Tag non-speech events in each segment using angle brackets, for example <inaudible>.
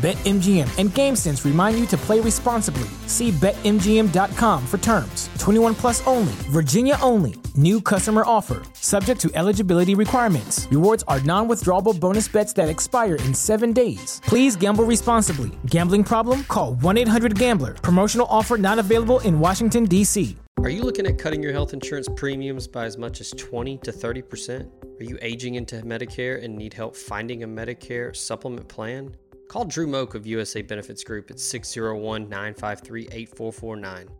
BetMGM and GameSense remind you to play responsibly. See BetMGM.com for terms. 21 plus only, Virginia only. New customer offer, subject to eligibility requirements. Rewards are non withdrawable bonus bets that expire in seven days. Please gamble responsibly. Gambling problem? Call 1 800 Gambler. Promotional offer not available in Washington, D.C. Are you looking at cutting your health insurance premiums by as much as 20 to 30%? Are you aging into Medicare and need help finding a Medicare supplement plan? Call Drew Moak of USA Benefits Group at 601 953 8449.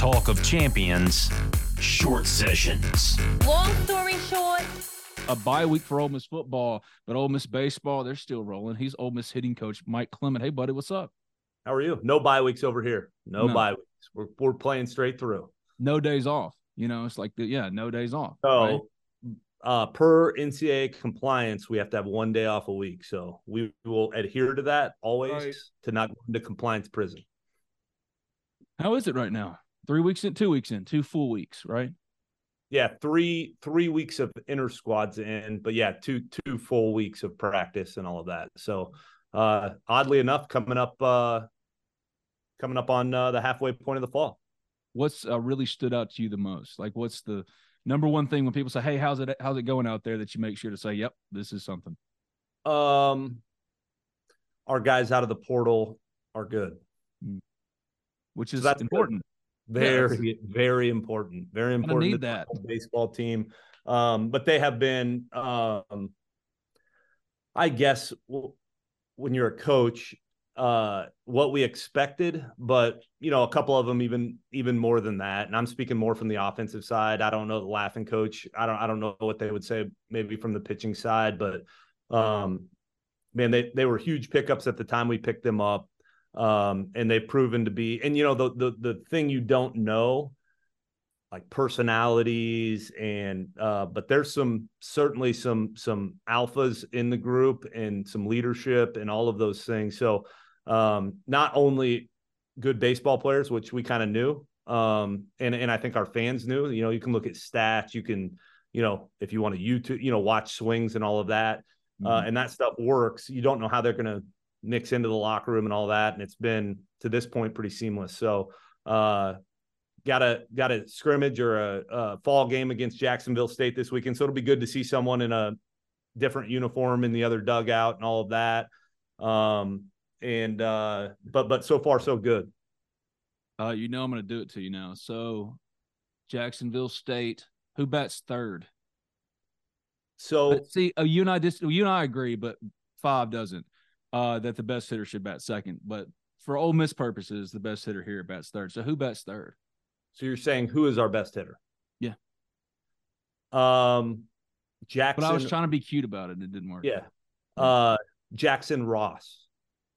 Talk of Champions, short sessions. Long story short, a bye week for Ole Miss football, but Ole Miss baseball, they're still rolling. He's Ole Miss hitting coach Mike Clement. Hey, buddy, what's up? How are you? No bye weeks over here. No, no. bye weeks. We're, we're playing straight through. No days off. You know, it's like, the, yeah, no days off. So, right? uh, per NCAA compliance, we have to have one day off a week. So we will adhere to that always right. to not go into compliance prison. How is it right now? Three weeks in, two weeks in, two full weeks, right? Yeah, three three weeks of intrasquads in, but yeah, two two full weeks of practice and all of that. So uh oddly enough, coming up uh coming up on uh, the halfway point of the fall. What's uh, really stood out to you the most? Like what's the number one thing when people say, Hey, how's it how's it going out there that you make sure to say, Yep, this is something? Um our guys out of the portal are good. Hmm. Which is so that's important. Very, yes. very important. Very important. Need that baseball team. Um, but they have been, um, I guess, when you're a coach, uh, what we expected, but you know, a couple of them even even more than that. And I'm speaking more from the offensive side. I don't know the laughing coach. I don't I don't know what they would say maybe from the pitching side, but um, man, they they were huge pickups at the time we picked them up um, and they've proven to be. And you know, the the the thing you don't know, like personalities, and uh, but there's some certainly some some alphas in the group and some leadership and all of those things. So um, not only good baseball players, which we kind of knew, um, and and I think our fans knew. You know, you can look at stats, you can, you know, if you want to YouTube, you know, watch swings and all of that. Uh, mm-hmm. Uh, and that stuff works. You don't know how they're going to mix into the locker room and all that. And it's been to this point pretty seamless. So, uh, got a got a scrimmage or a, a, fall game against Jacksonville State this weekend. So it'll be good to see someone in a different uniform in the other dugout and all of that. Um, and uh, but but so far so good. Uh, you know I'm going to do it to you now. So Jacksonville State, who bats third? So but see, uh, you and I just you and I agree, but five doesn't uh, that the best hitter should bat second. But for Ole Miss purposes, the best hitter here bats third. So who bats third? So you're saying who is our best hitter? Yeah. Um, Jackson. But I was trying to be cute about it. And it didn't work. Yeah. Uh, Jackson Ross.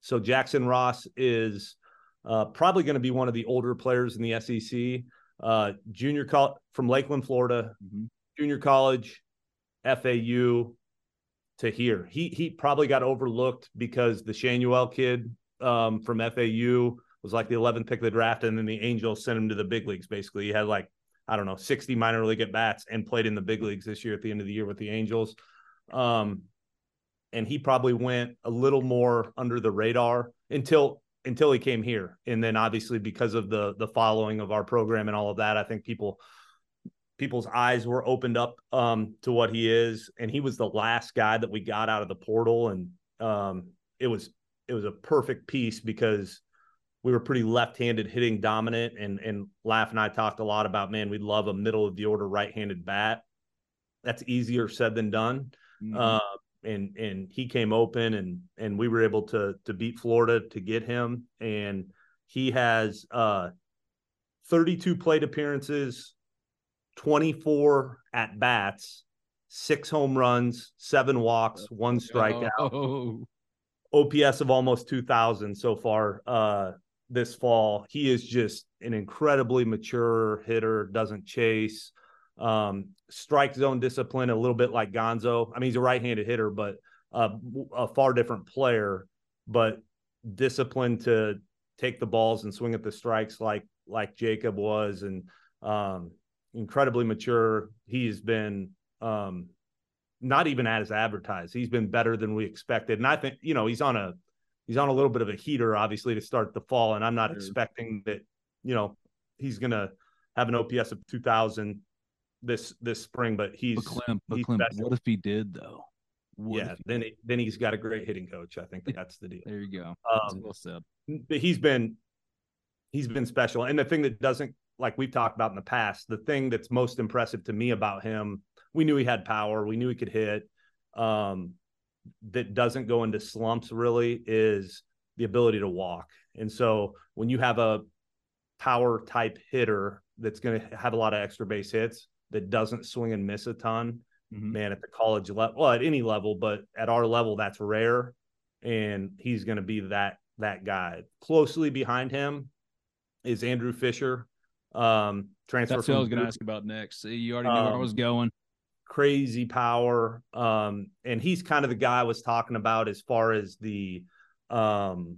So Jackson Ross is uh, probably going to be one of the older players in the SEC. Uh, junior college from Lakeland, Florida. Mm-hmm. Junior college, FAU, to here. He he probably got overlooked because the Schanuel kid um, from FAU was like the 11th pick of the draft, and then the Angels sent him to the big leagues. Basically, he had like I don't know 60 minor league at bats and played in the big leagues this year at the end of the year with the Angels. Um, and he probably went a little more under the radar until until he came here. And then obviously because of the the following of our program and all of that, I think people people's eyes were opened up um, to what he is. And he was the last guy that we got out of the portal. And um, it was it was a perfect piece because we were pretty left-handed hitting dominant and and Laff and I talked a lot about man, we'd love a middle of the order right-handed bat. That's easier said than done. Mm-hmm. Uh, and and he came open and and we were able to to beat Florida to get him and he has uh 32 plate appearances 24 at bats six home runs seven walks one strikeout oh. ops of almost 2000 so far uh this fall he is just an incredibly mature hitter doesn't chase um, strike zone discipline a little bit like Gonzo. I mean, he's a right-handed hitter, but uh, a far different player, but disciplined to take the balls and swing at the strikes like like Jacob was, and um, incredibly mature. He's been um, not even at his advertised. He's been better than we expected, and I think you know he's on a he's on a little bit of a heater, obviously, to start the fall, and I'm not expecting that you know he's going to have an OPS of 2,000 this this spring, but he's but Clem, but he's Clem, what if he did though? What yeah, then he, then he's got a great hitting coach. I think that's the deal. There you go. Um, well said. But he's been he's been special, and the thing that doesn't like we've talked about in the past, the thing that's most impressive to me about him, we knew he had power, we knew he could hit. Um, that doesn't go into slumps really is the ability to walk. And so when you have a power type hitter that's going to have a lot of extra base hits, that doesn't swing and miss a ton. Mm-hmm. Man, at the college level, well, at any level, but at our level, that's rare. And he's going to be that that guy. Closely behind him is Andrew Fisher. Um, transfer. That's what I was going to ask about next. You already knew um, where I was um, going. Crazy power. Um, and he's kind of the guy I was talking about as far as the um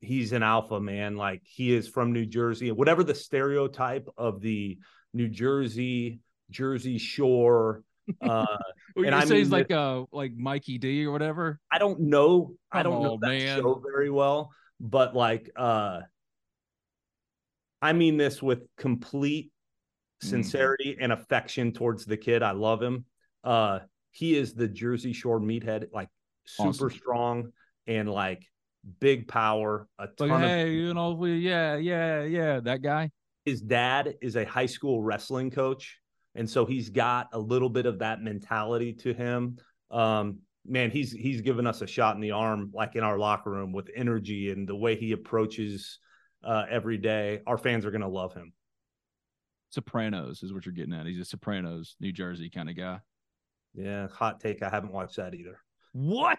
he's an alpha man like he is from new jersey whatever the stereotype of the New Jersey, Jersey Shore. Uh, <laughs> well, and I say he's like uh like Mikey D or whatever. I don't know. Come I don't on, know that man. show very well, but like uh I mean this with complete mm. sincerity mm. and affection towards the kid. I love him. Uh he is the Jersey Shore meathead, like super awesome. strong and like big power. A ton like, of- hey, you know, we, yeah, yeah, yeah, that guy his dad is a high school wrestling coach and so he's got a little bit of that mentality to him um, man he's he's given us a shot in the arm like in our locker room with energy and the way he approaches uh, every day our fans are going to love him sopranos is what you're getting at he's a sopranos new jersey kind of guy yeah hot take i haven't watched that either what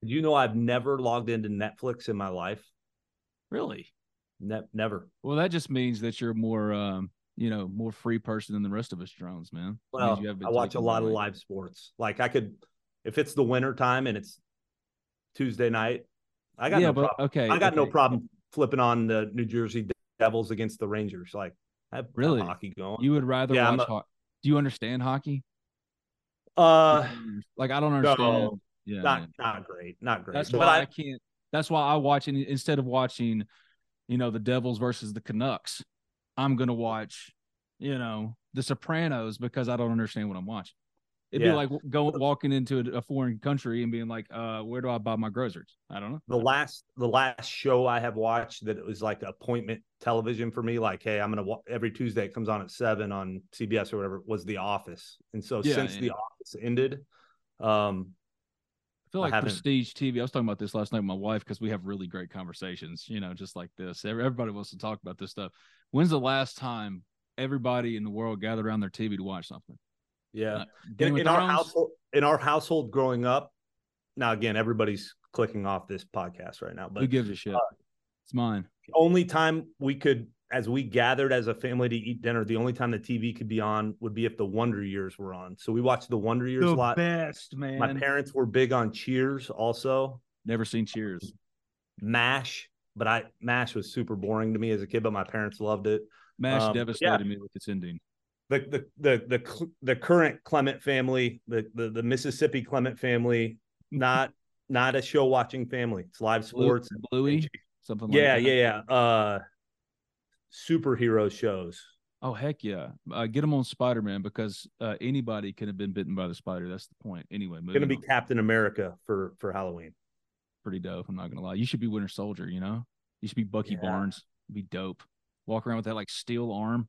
you know i've never logged into netflix in my life really Ne- never. Well, that just means that you're more, um, you know, more free person than the rest of us drones, man. Well, I watch a lot of live sports. Like I could, if it's the winter time and it's Tuesday night, I got yeah, no but, problem. Okay, I got okay. no problem flipping on the New Jersey Devils against the Rangers. Like, I have really hockey going. You would rather yeah, watch? A, ho- do you understand hockey? Uh, like I don't understand. No, yeah, not not great, not great. That's why I, I can't. That's why I watch instead of watching you know, the Devils versus the Canucks, I'm going to watch, you know, The Sopranos because I don't understand what I'm watching. It'd yeah. be like going walking into a, a, foreign country and being like, uh, where do I buy my groceries? I don't know. The last the last show I have watched that it was like appointment television for me, like, hey, I'm gonna wa- every Tuesday it comes on at seven on CBS or whatever, was The Office. And so yeah, since yeah. The Office ended, um, I feel like prestige TV. I was talking about this last night with my wife because we have really great conversations, you know, just like this. Everybody wants to talk about this stuff. When's the last time everybody in the world gathered around their TV to watch something? Yeah. In, in our household, in our household growing up, now again, everybody's clicking off this podcast right now, but who gives a shit? Uh, it's mine. only time we could as we gathered as a family to eat dinner, the only time the TV could be on would be if the Wonder Years were on. So we watched the Wonder Years the a lot. Best man. My parents were big on Cheers, also. Never seen Cheers. Mash, but I Mash was super boring to me as a kid, but my parents loved it. Mash um, devastated yeah. me with its ending. The, the the the the current Clement family, the the, the Mississippi Clement family, <laughs> not not a show watching family. It's live sports. Bluey, something like yeah, that. yeah, yeah. Yeah. Uh, superhero shows. Oh heck yeah! Uh, get them on Spider Man because uh, anybody could have been bitten by the spider. That's the point. Anyway, Going to be on. Captain America for for Halloween. pretty dope. I'm not gonna lie. You should be Winter Soldier. You know, you should be Bucky Yeah. Barnes. Be dope. Walk around with that like steel arm.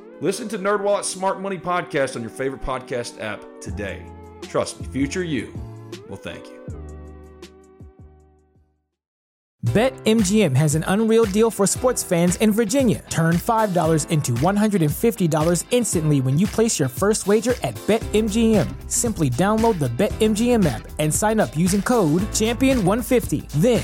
Listen to NerdWallet's Smart Money Podcast on your favorite podcast app today. Trust me, future you will thank you. BetMGM has an unreal deal for sports fans in Virginia. Turn $5 into $150 instantly when you place your first wager at BetMGM. Simply download the BetMGM app and sign up using code Champion150. Then,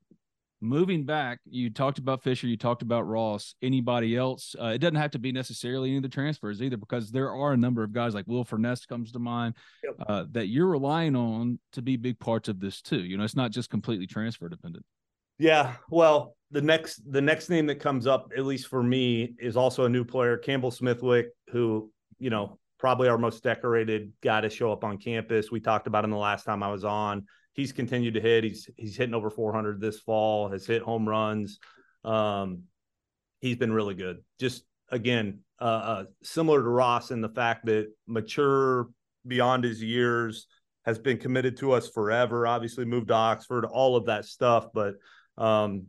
Moving back, you talked about Fischer, you talked about Ross. Anybody else? Uh, it doesn't have to be necessarily any of the transfers either, because there are a number of guys like Will Furniss comes to mind Yep. uh, that you're relying on to be big parts of this too. You know, it's not just completely transfer dependent. Yeah, well, the next the next name that comes up, at least for me, is also a new player, Campbell Smithwick, who you know probably our most decorated guy to show up on campus. We talked about him the last time I was on. He's continued to hit. He's he's hitting over 400 this fall. Has hit home runs. Um, he's been really good. Just again, uh, uh, similar to Ross in the fact that mature beyond his years has been committed to us forever. Obviously, moved to Oxford, all of that stuff, but um,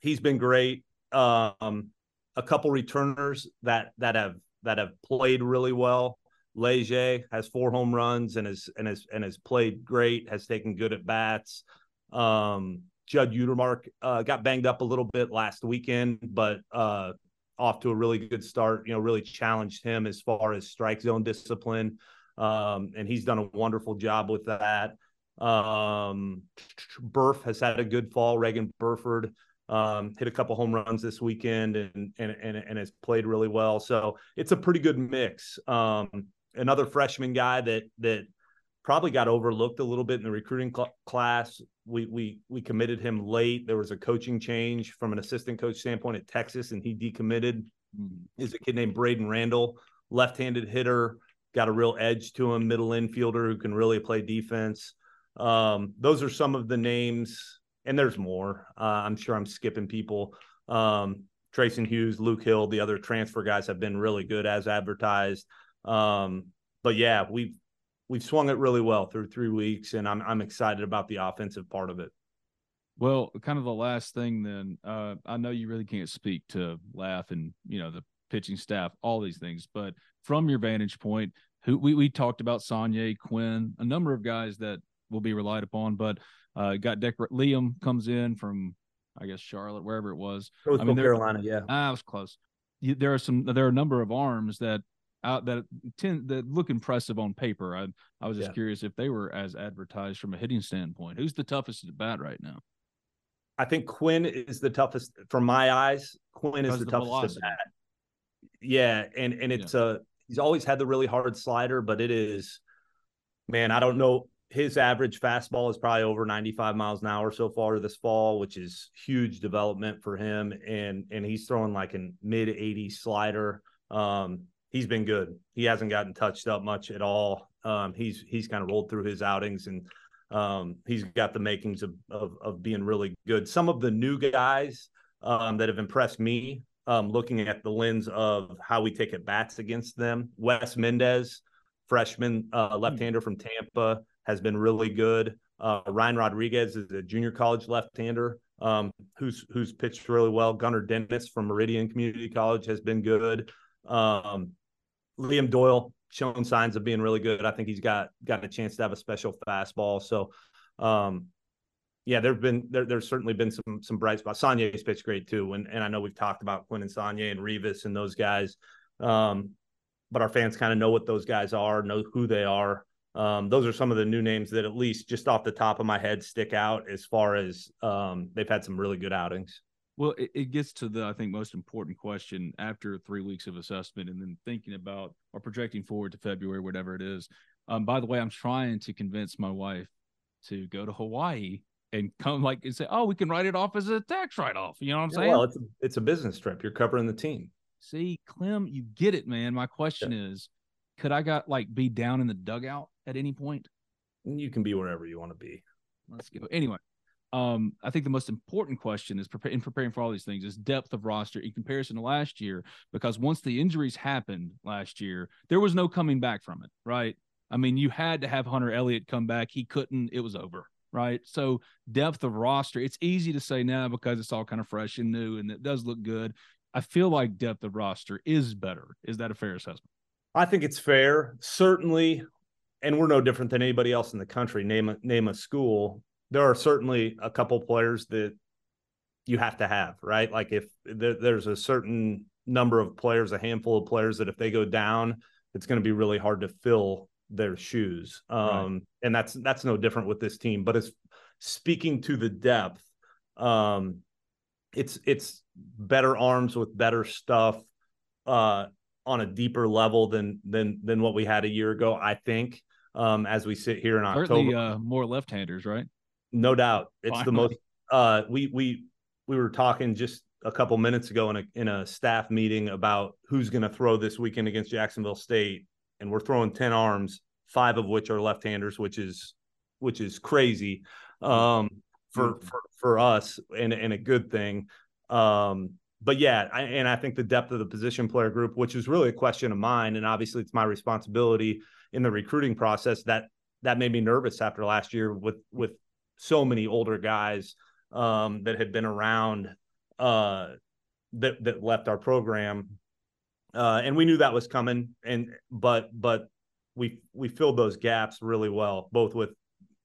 he's been great. Um, a couple returners that that have that have played really well. Leger has four home runs and has and has and has played great. Has taken good at bats. Um, Judd Utermark uh, got banged up a little bit last weekend, but uh, off to a really good start. You know, really challenged him as far as strike zone discipline, um, and he's done a wonderful job with that. Um, Burf has had a good fall. Reagan Burford um, hit a couple home runs this weekend and, and and and has played really well. So it's a pretty good mix. Um, another freshman guy that that probably got overlooked a little bit in the recruiting cl- class. We we we committed him late. There was a coaching change from an assistant coach standpoint at Texas, and he decommitted. Is a kid named Braden Randall, left-handed hitter, got a real edge to him, middle infielder who can really play defense. Um, those are some of the names, and there's more. Uh, I'm sure I'm skipping people. Um, Treyson Hughes, Luke Hill, the other transfer guys have been really good as advertised. Um, but yeah, we've we've swung it really well through three weeks, and I'm I'm excited about the offensive part of it. Well, kind of the last thing then, uh, I know you really can't speak to Laff and, you know, the pitching staff, all these things, but from your vantage point, who we, we talked about Saunier, Quinn, a number of guys that will be relied upon, but uh, got decor- Liam comes in from, I guess, Charlotte, wherever it was. Coastal mean, there- Carolina, yeah. Ah, I was close. There are some. There are a number of arms that out that tend that look impressive on paper. I I was just Yeah. curious if they were as advertised from a hitting standpoint. Who's the toughest at bat right now? I think Quinn is the toughest from my eyes. Quinn is the the toughest velocity. at bat. Yeah, and and it's a he's always had the really hard slider, but it is man, I don't know. His average fastball is probably over 95 miles an hour so far this fall, which is huge development for him. And and he's throwing like a mid 80s slider. Um, he's been good. He hasn't gotten touched up much at all. Um, he's he's kind of rolled through his outings and um, he's got the makings of, of of being really good. Some of the new guys um, that have impressed me, um, looking at the lens of how we take at bats against them. Wes Mendez, freshman uh, left-hander from Tampa, has been really good. Uh, Ryan Rodriguez is a junior college left-hander um, who's who's pitched really well. Gunnar Dennis from Meridian Community College has been good. Um, Liam Doyle shown signs of being really good. I think he's got got a chance to have a special fastball. So, um, yeah, there've been there, there's certainly been some some bright spots. Saunier's pitched great too, and and I know we've talked about Quinn and Saunier and Revis and those guys, um, but our fans kind of know what those guys are, know who they are. Um, those are some of the new names that at least just off the top of my head stick out as far as um, they've had some really good outings. Well, it, it gets to the I think most important question after three weeks of assessment, and then thinking about or projecting forward to February, whatever it is. Um, by the way, I'm trying to convince my wife to go to Hawaii and come like and say, "Oh, we can write it off as a tax write-off." You know what I'm Yeah, saying? well, it's a, it's a business trip. You're covering the team. See, Clem, you get it, man. My question is, could I got like be down in the dugout at any point? You can be wherever you want to be. Let's go. Anyway, um, I think the most important question is in preparing for all these things is depth of roster in comparison to last year. Because once the injuries happened last year, there was no coming back from it, right? I mean, you had to have Hunter Elliott come back. He couldn't. It was over, right? So depth of roster. It's easy to say now because it's all kind of fresh and new, and it does look good. I feel like depth of roster is better. Is that a fair assessment? I think it's fair, certainly, and we're no different than anybody else in the country. Name a name a school. There are certainly a couple players that you have to have, right? Like if there, there's a certain number of players, a handful of players that if they go down, it's going to be really hard to fill their shoes. Um, Right. and that's that's no different with this team. But it's speaking to the depth. Um, it's it's better arms with better stuff. Uh, on a deeper level than than than what we had a year ago. I think um, as we sit here in October, uh, more left-handers, right? No doubt, it's the most. Uh, we we we were talking just a couple minutes ago in a in a staff meeting about who's going to throw this weekend against Jacksonville State, and we're throwing ten arms, five of which are left-handers, which is which is crazy um, for for for us and and a good thing. Um, but yeah, I, and I think the depth of the position player group, which is really a question of mine, and obviously it's my responsibility in the recruiting process. That that made me nervous after last year with with so many older guys um, that had been around uh, that that left our program, uh, and we knew that was coming. And but but we we filled those gaps really well, both with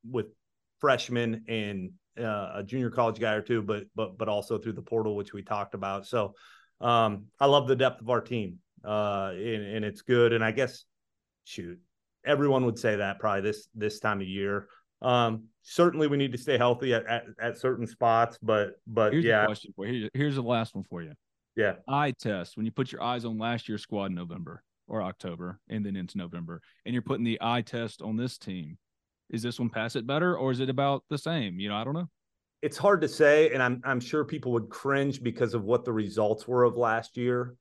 with freshmen and uh, a junior college guy or two, but but but also through the portal, which we talked about. So um, I love the depth of our team, uh, and, and it's good. And I guess, shoot, everyone would say that probably this this time of year. Um, certainly, we need to stay healthy at, at, at certain spots, but but Here's yeah, question for you. Here's, here's the last one for you. yeah. eye test when you put your eyes on last year's squad in November or October and then into November, and you're putting the eye test on this team. Is this one pass it better or is it about the same? You know, I don't know. it's hard to say, and I'm I'm sure people would cringe because of what the results were of last year.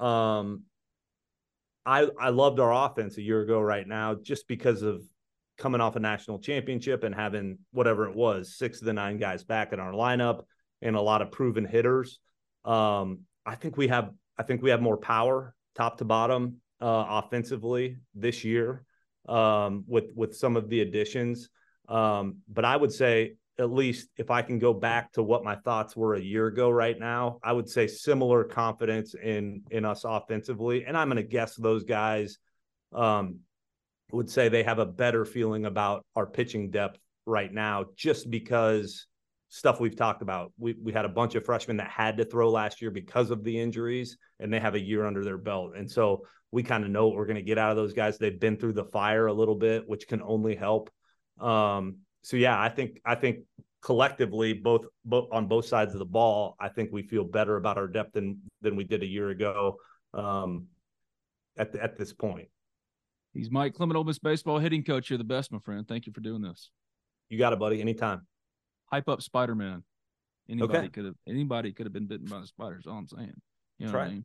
Um, I I loved our offense a year ago right now just because of coming off a national championship and having whatever it was six of the nine guys back in our lineup and a lot of proven hitters. Um, I think we have I think we have more power top to bottom uh, offensively this year um, with with some of the additions. Um, but I would say at least if I can go back to what my thoughts were a year ago right now, I would say similar confidence in in us offensively. And I'm going to guess those guys um, would say they have a better feeling about our pitching depth right now, just because stuff we've talked about. We we had a bunch of freshmen that had to throw last year because of the injuries, and they have a year under their belt, and so we kind of know what we're going to get out of those guys. They've been through the fire a little bit, which can only help. Um, so yeah, I think I think collectively, both both on both sides of the ball, I think we feel better about our depth than than we did a year ago. Um, at at this point, He's Mike Clement, Ole Miss baseball hitting coach. You're the best, my friend. Thank you for doing this. you got it, buddy. Anytime. Hype up Spider Man. Anybody Okay. could have anybody could have been bitten by a spider. Is all I'm saying. You know That's what I right. mean?